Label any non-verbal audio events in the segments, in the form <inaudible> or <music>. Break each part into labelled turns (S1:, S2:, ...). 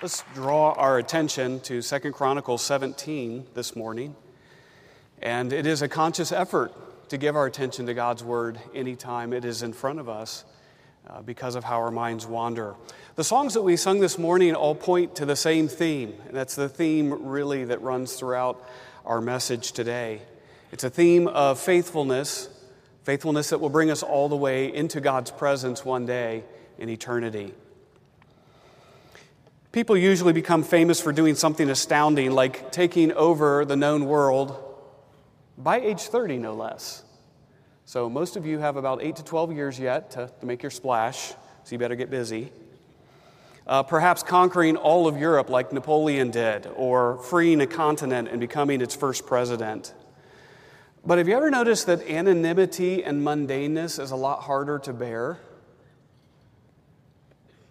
S1: Let's draw our attention to 2 Chronicles 17 this morning. And it is a conscious effort to give our attention to God's word anytime it is in front of us uh, because of how our minds wander. The songs that we sung this morning all point to the same theme, and that's the theme really that runs throughout our message today. It's a theme of faithfulness, faithfulness that will bring us all the way into God's presence one day in eternity. People usually become famous for doing something astounding, like taking over the known world by age 30, no less. So, most of you have about 8 to 12 years yet to, to make your splash, so you better get busy. Uh, perhaps conquering all of Europe like Napoleon did, or freeing a continent and becoming its first president. But have you ever noticed that anonymity and mundaneness is a lot harder to bear?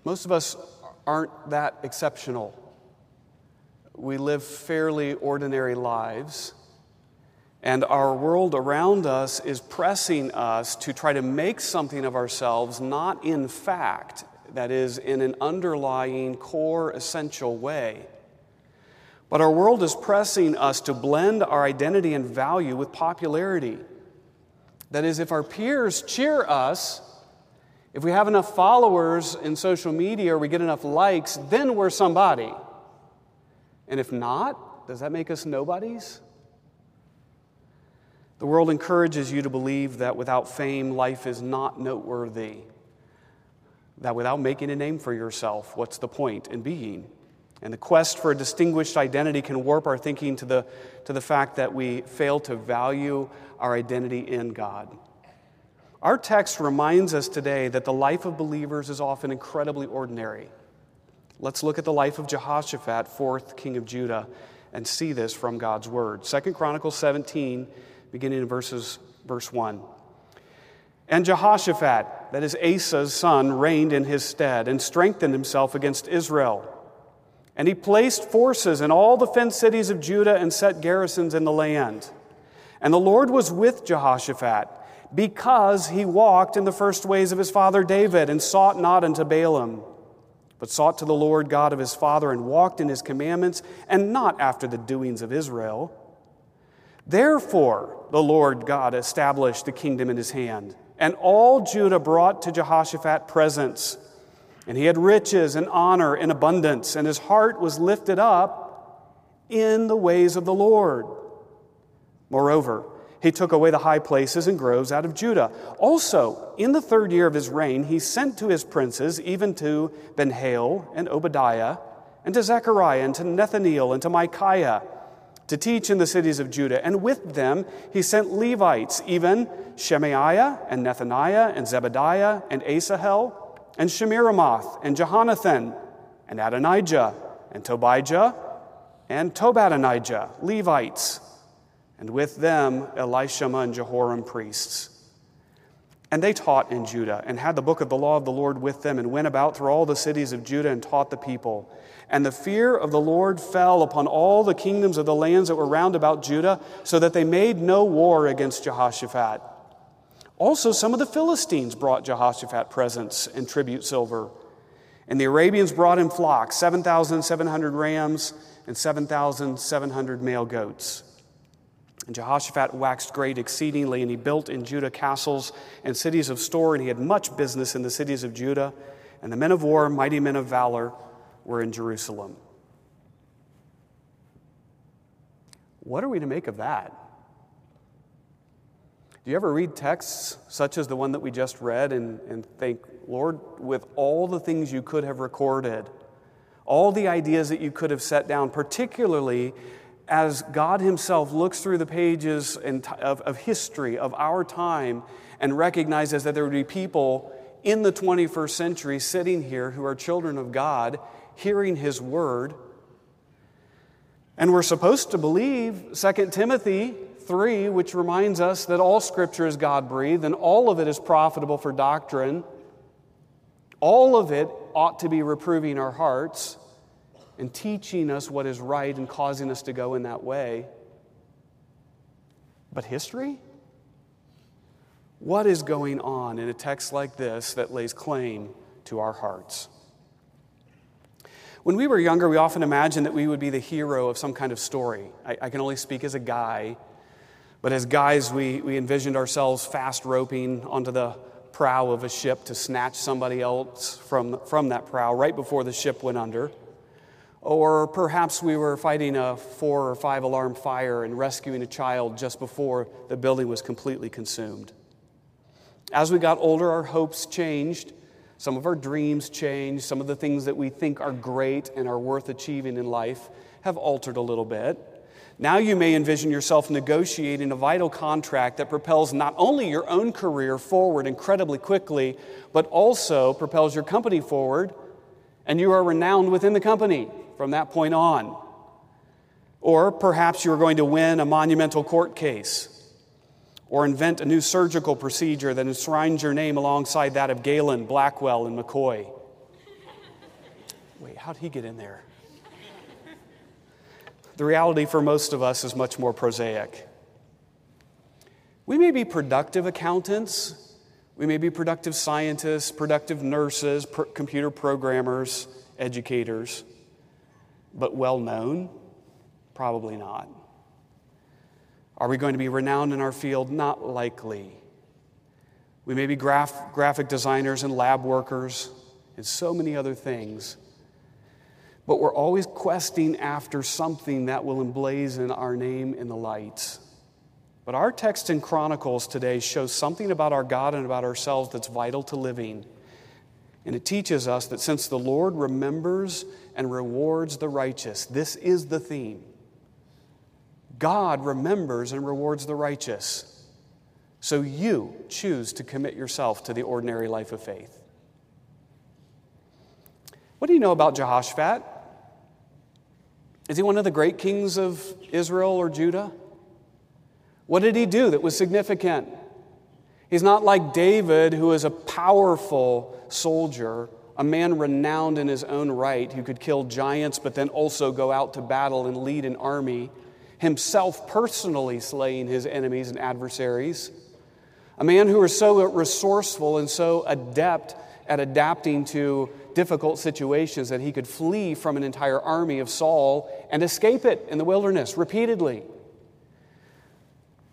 S1: Most of us aren't that exceptional. We live fairly ordinary lives, and our world around us is pressing us to try to make something of ourselves, not in fact, that is, in an underlying, core, essential way. But our world is pressing us to blend our identity and value with popularity. That is, if our peers cheer us, if we have enough followers in social media or we get enough likes, then we're somebody. And if not, does that make us nobodies? The world encourages you to believe that without fame, life is not noteworthy. That without making a name for yourself, what's the point in being? And the quest for a distinguished identity can warp our thinking to the, to the fact that we fail to value our identity in God. Our text reminds us today that the life of believers is often incredibly ordinary. Let's look at the life of Jehoshaphat, fourth king of Judah, and see this from God's word. Second Chronicles 17, beginning in verses, verse 1. And Jehoshaphat, that is Asa's son, reigned in his stead and strengthened himself against Israel. And he placed forces in all the fenced cities of Judah and set garrisons in the land. And the Lord was with Jehoshaphat because he walked in the first ways of his father David and sought not unto Baalim, but sought to the Lord God of his father and walked in his commandments and not after the doings of Israel. Therefore, the Lord God established the kingdom in his hand, and all Judah brought to Jehoshaphat presents. And he had riches and honor in abundance, and his heart was lifted up in the ways of the Lord. Moreover, he took away the high places and groves out of Judah. Also, in the third year of his reign, he sent to his princes, even to Benhail and Obadiah, and to Zechariah, and to Nethaneel, and to Micaiah, to teach in the cities of Judah. And with them he sent Levites, even Shemaiah, and Nethaniah, and Zebadiah, and Asahel, and Shemiramoth, and Jehonathan, and Adonijah, and Tobijah, and Tobadonijah, Levites and with them Elishama and Jehoram priests. And they taught in Judah, and had the book of the law of the Lord with them, and went about through all the cities of Judah and taught the people. And the fear of the Lord fell upon all the kingdoms of the lands that were round about Judah, so that they made no war against Jehoshaphat. Also, some of the Philistines brought Jehoshaphat presents and tribute silver. And the Arabians brought him flocks, 7,700 rams and 7,700 male goats. And Jehoshaphat waxed great exceedingly, and he built in Judah castles and cities of store, and he had much business in the cities of Judah. And the men of war, mighty men of valor, were in Jerusalem. What are we to make of that? Do you ever read texts such as the one that we just read and, and think, Lord, with all the things you could have recorded, all the ideas that you could have set down, particularly as God Himself looks through the pages of, history of our time and recognizes that there would be people in the 21st century sitting here who are children of God, hearing His word. And we're supposed to believe 2 Timothy 3, which reminds us that all scripture is God breathed and all of it is profitable for doctrine. All of it ought to be reproving our hearts and teaching us what is right and causing us to go in that way. But history? What is going on in a text like this that lays claim to our hearts? When we were younger, we often imagined that we would be the hero of some kind of story. I, I can only speak as a guy, but as guys, we, we envisioned ourselves fast roping onto the prow of a ship to snatch somebody else from, from that prow right before the ship went under. Or perhaps we were fighting a four or five alarm fire and rescuing a child just before the building was completely consumed. As we got older, our hopes changed. Some of our dreams changed. Some of the things that we think are great and are worth achieving in life have altered a little bit. Now you may envision yourself negotiating a vital contract that propels not only your own career forward incredibly quickly, but also propels your company forward, and you are renowned within the company from that point on. Or perhaps you're going to win a monumental court case or invent a new surgical procedure that enshrines your name alongside that of Galen, Blackwell, and McCoy. Wait, how'd he get in there? The reality for most of us is much more prosaic. We may be productive accountants, we may be productive scientists, productive nurses, computer programmers, educators but well known? Probably not. Are we going to be renowned in our field? Not likely. We may be graph, graphic designers and lab workers and so many other things, but we're always questing after something that will emblazon our name in the light. But our text in Chronicles today shows something about our God and about ourselves that's vital to living. And it teaches us that since the Lord remembers and rewards the righteous, this is the theme. God remembers and rewards the righteous. So you choose to commit yourself to the ordinary life of faith. What do you know about Jehoshaphat? Is he one of the great kings of Israel or Judah? What did he do that was significant? He's not like David, who is a powerful soldier, a man renowned in his own right, who could kill giants, but then also go out to battle and lead an army, himself personally slaying his enemies and adversaries. A man who was so resourceful and so adept at adapting to difficult situations that he could flee from an entire army of Saul and escape it in the wilderness repeatedly.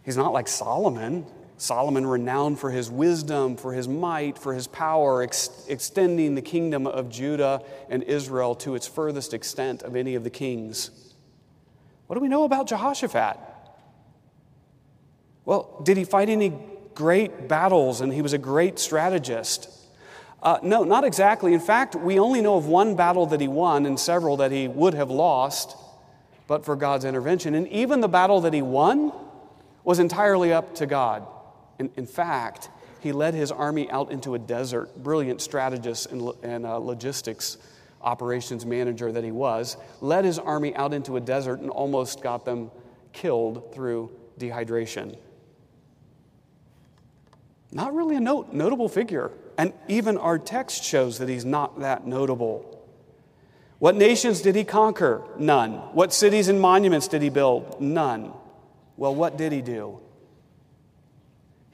S1: He's not like Solomon, Solomon, renowned for his wisdom, for his might, for his power, ex- extending the kingdom of Judah and Israel to its furthest extent of any of the kings. What do we know about Jehoshaphat? Well, did he fight any great battles and he was a great strategist? Uh, no, not exactly. In fact, we only know of one battle that he won and several that he would have lost, but for God's intervention. And even the battle that he won was entirely up to God. In, in fact, he led his army out into a desert, brilliant strategist and, and uh, logistics operations manager that he was, led his army out into a desert and almost got them killed through dehydration. Not really a note, notable figure. And even our text shows that he's not that notable. What nations did he conquer? None. What cities and monuments did he build? None. Well, what did he do?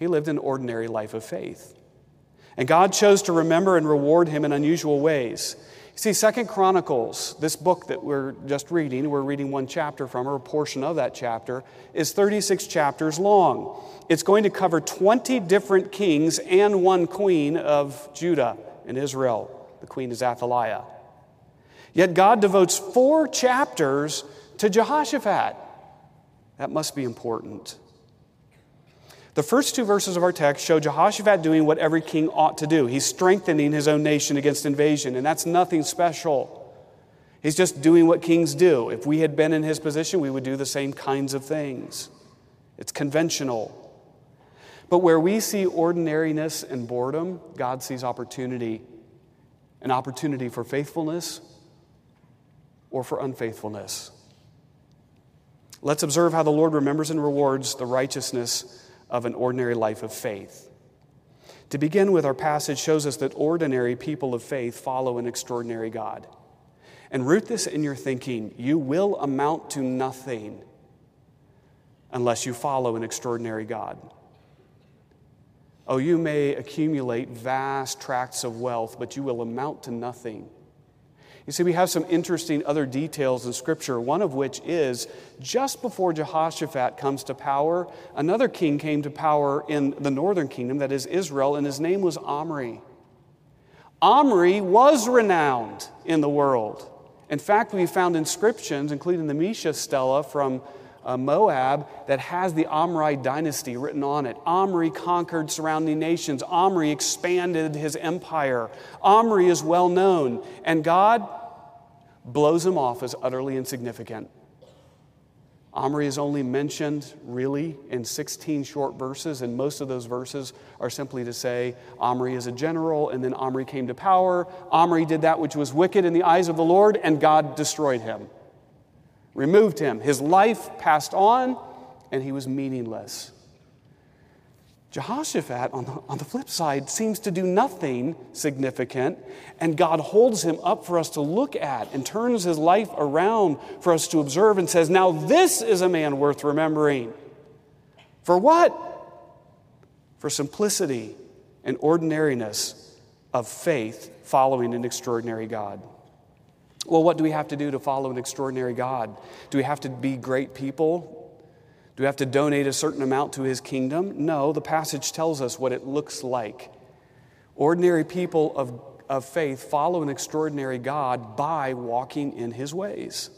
S1: He lived an ordinary life of faith. And God chose to remember and reward him in unusual ways. See, Second Chronicles, this book that we're just reading, we're reading one chapter from, or a portion of that chapter, is 36 chapters long. It's going to cover 20 different kings and one queen of Judah and Israel. The queen is Athaliah. Yet God devotes four chapters to Jehoshaphat. That must be important. The first two verses of our text show Jehoshaphat doing what every king ought to do. He's strengthening his own nation against invasion, and that's nothing special. He's just doing what kings do. If we had been in his position, we would do the same kinds of things. It's conventional. But where we see ordinariness and boredom, God sees opportunity an opportunity for faithfulness or for unfaithfulness. Let's observe how the Lord remembers and rewards the righteousness of an ordinary life of faith. To begin with, our passage shows us that ordinary people of faith follow an extraordinary God. And root this in your thinking you will amount to nothing unless you follow an extraordinary God. Oh, you may accumulate vast tracts of wealth, but you will amount to nothing You see, we have some interesting other details in Scripture, one of which is just before Jehoshaphat comes to power, another king came to power in the northern kingdom, that is Israel, and his name was Omri. Omri was renowned in the world. In fact, we found inscriptions, including the Mesha stela from uh, Moab, that has the Omri dynasty written on it. Omri conquered surrounding nations. Omri expanded his empire. Omri is well known, and God blows him off as utterly insignificant. Omri is only mentioned really in 16 short verses, and most of those verses are simply to say Omri is a general, and then Omri came to power. Omri did that which was wicked in the eyes of the Lord, and God destroyed him, removed him. His life passed on, and he was meaningless. Jehoshaphat, on the, on the flip side, seems to do nothing significant, and God holds him up for us to look at and turns his life around for us to observe and says, Now this is a man worth remembering. For what? For simplicity and ordinariness of faith following an extraordinary God. Well, what do we have to do to follow an extraordinary God? Do we have to be great people? Do we have to donate a certain amount to his kingdom? No, the passage tells us what it looks like. Ordinary people of, of faith follow an extraordinary God by walking in his ways.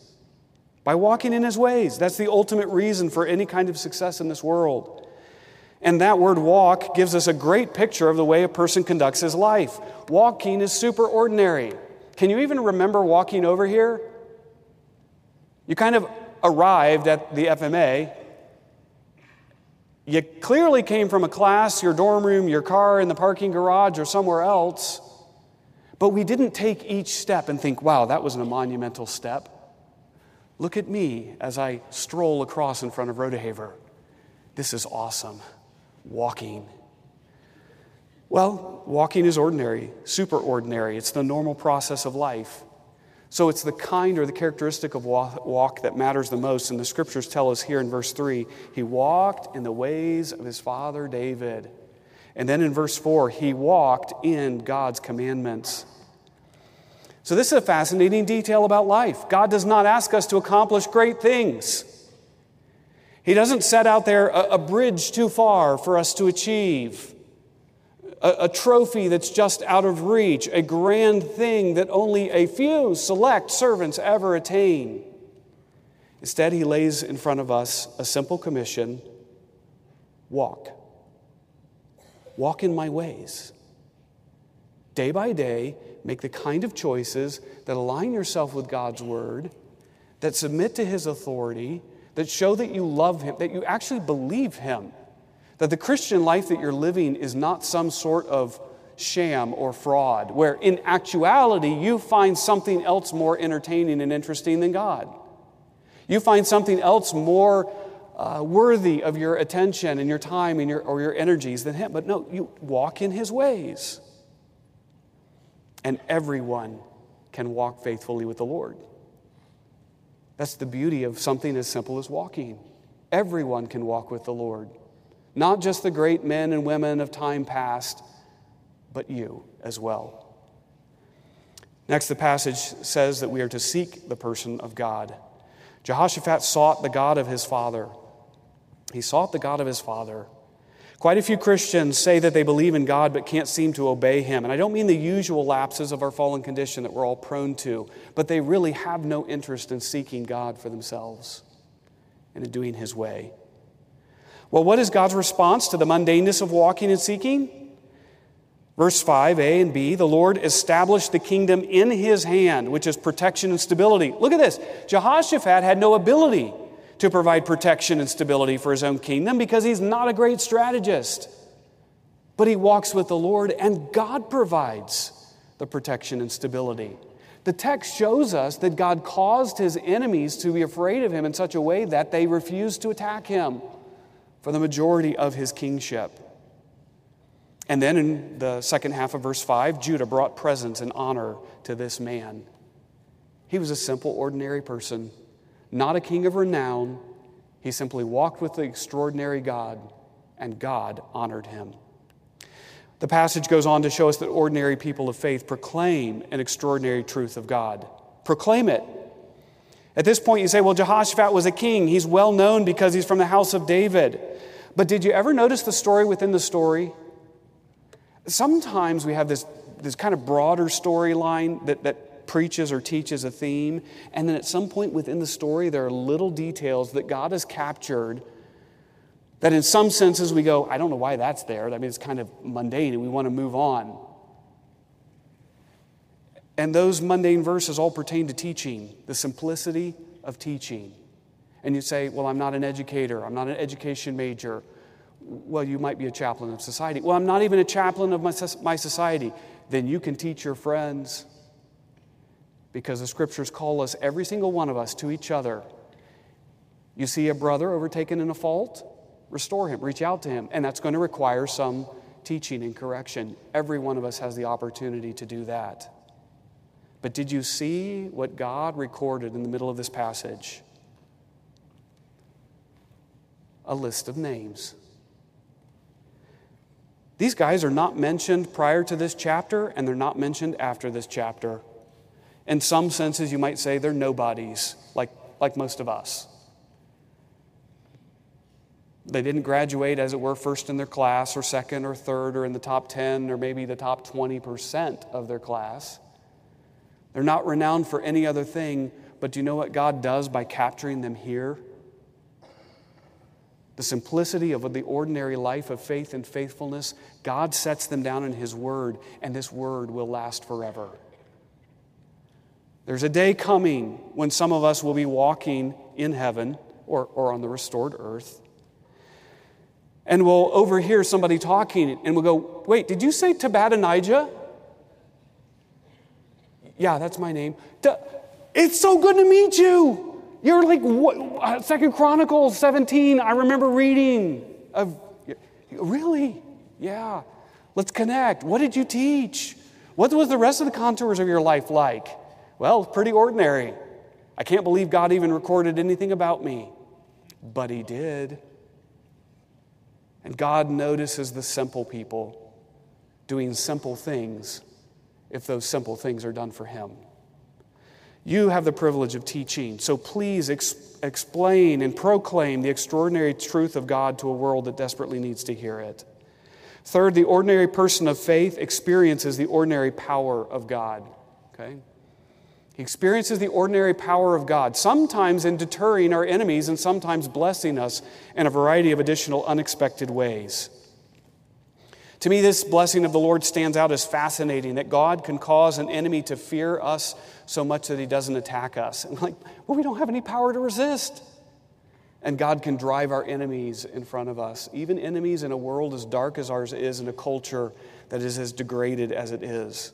S1: By walking in his ways. That's the ultimate reason for any kind of success in this world. And that word walk gives us a great picture of the way a person conducts his life. Walking is super ordinary. Can you even remember walking over here? You kind of arrived at the FMA you clearly came from a class, your dorm room, your car in the parking garage, or somewhere else, but we didn't take each step and think, wow, that was a monumental step. Look at me as I stroll across in front of Rodeheaver. This is awesome. Walking. Well, walking is ordinary, super ordinary. It's the normal process of life. So it's the kind or the characteristic of walk that matters the most. And the scriptures tell us here in verse 3 he walked in the ways of his father David. And then in verse 4, he walked in God's commandments. So, this is a fascinating detail about life. God does not ask us to accomplish great things. He doesn't set out there a, a bridge too far for us to achieve a, a trophy that's just out of reach, a grand thing that only a few select servants ever attain. Instead, he lays in front of us a simple commission walk. Walk in my ways. Day by day, make the kind of choices that align yourself with God's word, that submit to his authority, that show that you love him, that you actually believe him. That the Christian life that you're living is not some sort of sham or fraud, where in actuality you find something else more entertaining and interesting than God. You find something else more uh, worthy of your attention and your time and your, or your energies than Him. But no, you walk in His ways. And everyone can walk faithfully with the Lord. That's the beauty of something as simple as walking. Everyone can walk with the Lord. Not just the great men and women of time past, but you as well. Next, the passage says that we are to seek the person of God. Jehoshaphat sought the God of his father. He sought the God of his father. Quite a few Christians say that they believe in God but can't seem to obey Him. And I don't mean the usual lapses of our fallen condition that we're all prone to, but they really have no interest in seeking God for themselves and in doing His way. Well, what is God's response to the mundaneness of walking and seeking? Verse 5, A and B, the Lord established the kingdom in his hand, which is protection and stability. Look at this. Jehoshaphat had no ability to provide protection and stability for his own kingdom because he's not a great strategist. But he walks with the Lord, and God provides the protection and stability. The text shows us that God caused his enemies to be afraid of him in such a way that they refused to attack him for the majority of his kingship. And then in the second half of verse 5, Judah brought presents and honor to this man. He was a simple, ordinary person, not a king of renown. He simply walked with the extraordinary God, and God honored him. The passage goes on to show us that ordinary people of faith proclaim an extraordinary truth of God. Proclaim it. At this point, you say, well, Jehoshaphat was a king. He's well known because he's from the house of David. But did you ever notice the story within the story? Sometimes we have this, this kind of broader storyline that, that preaches or teaches a theme, and then at some point within the story, there are little details that God has captured that in some senses we go, I don't know why that's there. I mean, it's kind of mundane and we want to move on. And those mundane verses all pertain to teaching, the simplicity of teaching. And you say, Well, I'm not an educator, I'm not an education major. Well, you might be a chaplain of society. Well, I'm not even a chaplain of my, my society. Then you can teach your friends because the scriptures call us, every single one of us, to each other. You see a brother overtaken in a fault? restore him, reach out to him. And that's going to require some teaching and correction. Every one of us has the opportunity to do that. But did you see what God recorded in the middle of this passage? A list of names. These guys are not mentioned prior to this chapter, and they're not mentioned after this chapter. In some senses, you might say they're nobodies, like, like most of us. They didn't graduate, as it were, first in their class, or second, or third, or in the top 10, or maybe the top 20% of their class. They're not renowned for any other thing, but do you know what God does by capturing them here? The simplicity of the ordinary life of faith and faithfulness, God sets them down in His Word, and this Word will last forever. There's a day coming when some of us will be walking in heaven or, or on the restored earth and we'll overhear somebody talking and we'll go, Wait, did you say Tobadonijah? Yeah, that's my name. It's so good to meet you. You're like what, uh, Second Chronicles 17. I remember reading. Of, really? Yeah. Let's connect. What did you teach? What was the rest of the contours of your life like? Well, pretty ordinary. I can't believe God even recorded anything about me. But He did. And God notices the simple people doing simple things if those simple things are done for Him. You have the privilege of teaching, so please ex- explain and proclaim the extraordinary truth of God to a world that desperately needs to hear it. Third, the ordinary person of faith experiences the ordinary power of God. Okay? He experiences the ordinary power of God, sometimes in deterring our enemies and sometimes blessing us in a variety of additional unexpected ways. To me, this blessing of the Lord stands out as fascinating that God can cause an enemy to fear us so much that he doesn't attack us. And like, well, we don't have any power to resist. And God can drive our enemies in front of us, even enemies in a world as dark as ours is, in a culture that is as degraded as it is.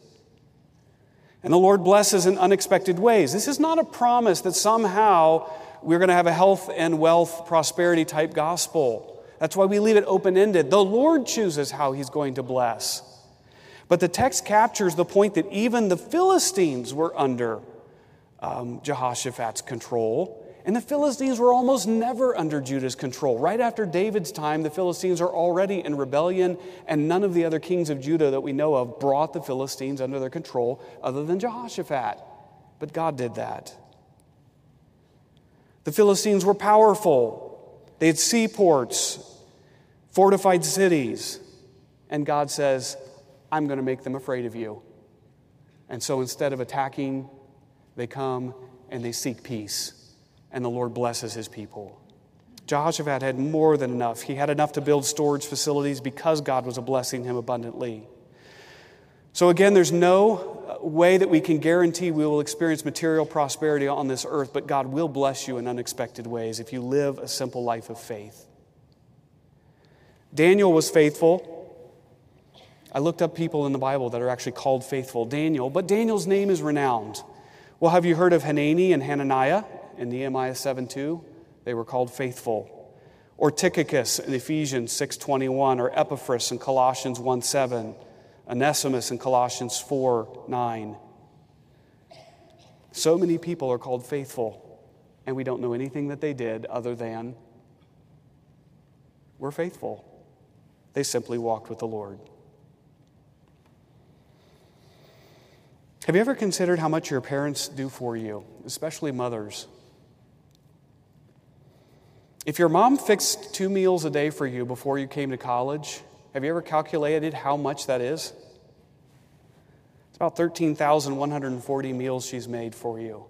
S1: And the Lord blesses in unexpected ways. This is not a promise that somehow we're going to have a health and wealth prosperity type gospel. That's why we leave it open ended. The Lord chooses how He's going to bless. But the text captures the point that even the Philistines were under um, Jehoshaphat's control. And the Philistines were almost never under Judah's control. Right after David's time, the Philistines are already in rebellion, and none of the other kings of Judah that we know of brought the Philistines under their control other than Jehoshaphat. But God did that. The Philistines were powerful, they had seaports, fortified cities, and God says, I'm going to make them afraid of you. And so instead of attacking, they come and they seek peace and the Lord blesses his people. Jehoshaphat had more than enough. He had enough to build storage facilities because God was blessing him abundantly. So, again, there's no uh, way that we can guarantee we will experience material prosperity on this earth, but God will bless you in unexpected ways if you live a simple life of faith. Daniel was faithful. I looked up people in the Bible that are actually called faithful. Daniel, but Daniel's name is renowned. Well, have you heard of Hanani and Hananiah? in Nehemiah 7 2, they were called faithful. Or Tychicus in Ephesians 6.21, or Epaphras in Colossians 1 7, Onesimus in Colossians 4 9. So many people are called faithful, and we don't know anything that they did other than we're faithful. They simply walked with the Lord. Have you ever considered how much your parents do for you, especially mothers? If your mom fixed two meals a day for you before you came to college, have you ever calculated how much that is? It's about 13,140 meals she's made for you.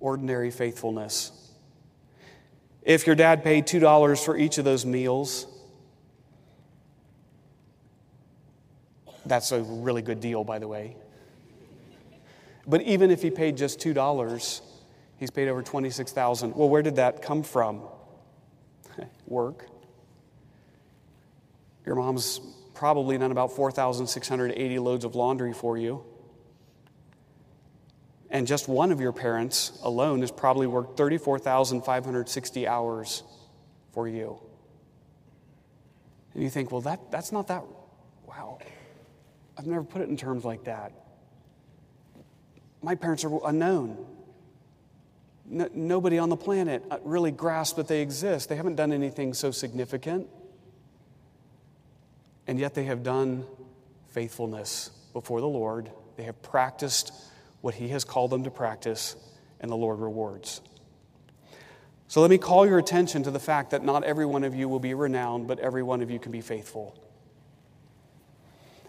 S1: Ordinary faithfulness. If your dad paid $2 for each of those meals, that's a really good deal, by the way. But even if he paid just $2, he's paid over 26,000. Well, where did that come from? <laughs> Work. Your mom's probably done about 4,680 loads of laundry for you. And just one of your parents alone has probably worked 34,560 hours for you. And you think, well, that, that's not that, wow. I've never put it in terms like that. My parents are unknown. No, nobody on the planet uh, really grasps that they exist. They haven't done anything so significant. And yet they have done faithfulness before the Lord. They have practiced what He has called them to practice, and the Lord rewards. So let me call your attention to the fact that not every one of you will be renowned, but every one of you can be faithful.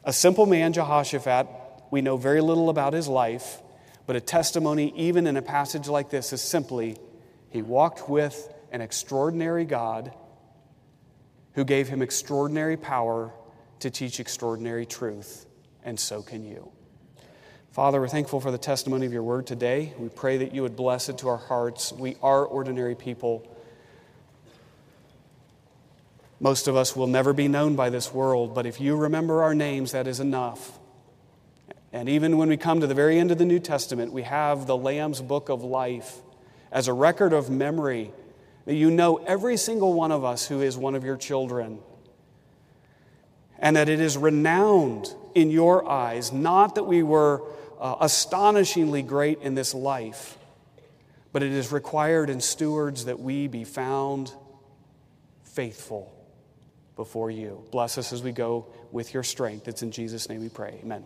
S1: A simple man, Jehoshaphat, we know very little about his life, but a testimony, even in a passage like this, is simply he walked with an extraordinary God who gave him extraordinary power to teach extraordinary truth, and so can you. Father, we're thankful for the testimony of your word today. We pray that you would bless it to our hearts. We are ordinary people. Most of us will never be known by this world, but if you remember our names, that is enough. And even when we come to the very end of the New Testament, we have the Lamb's Book of Life as a record of memory that you know every single one of us who is one of your children. And that it is renowned in your eyes, not that we were uh, astonishingly great in this life, but it is required in stewards that we be found faithful before you. Bless us as we go with your strength. It's in Jesus' name we pray. Amen.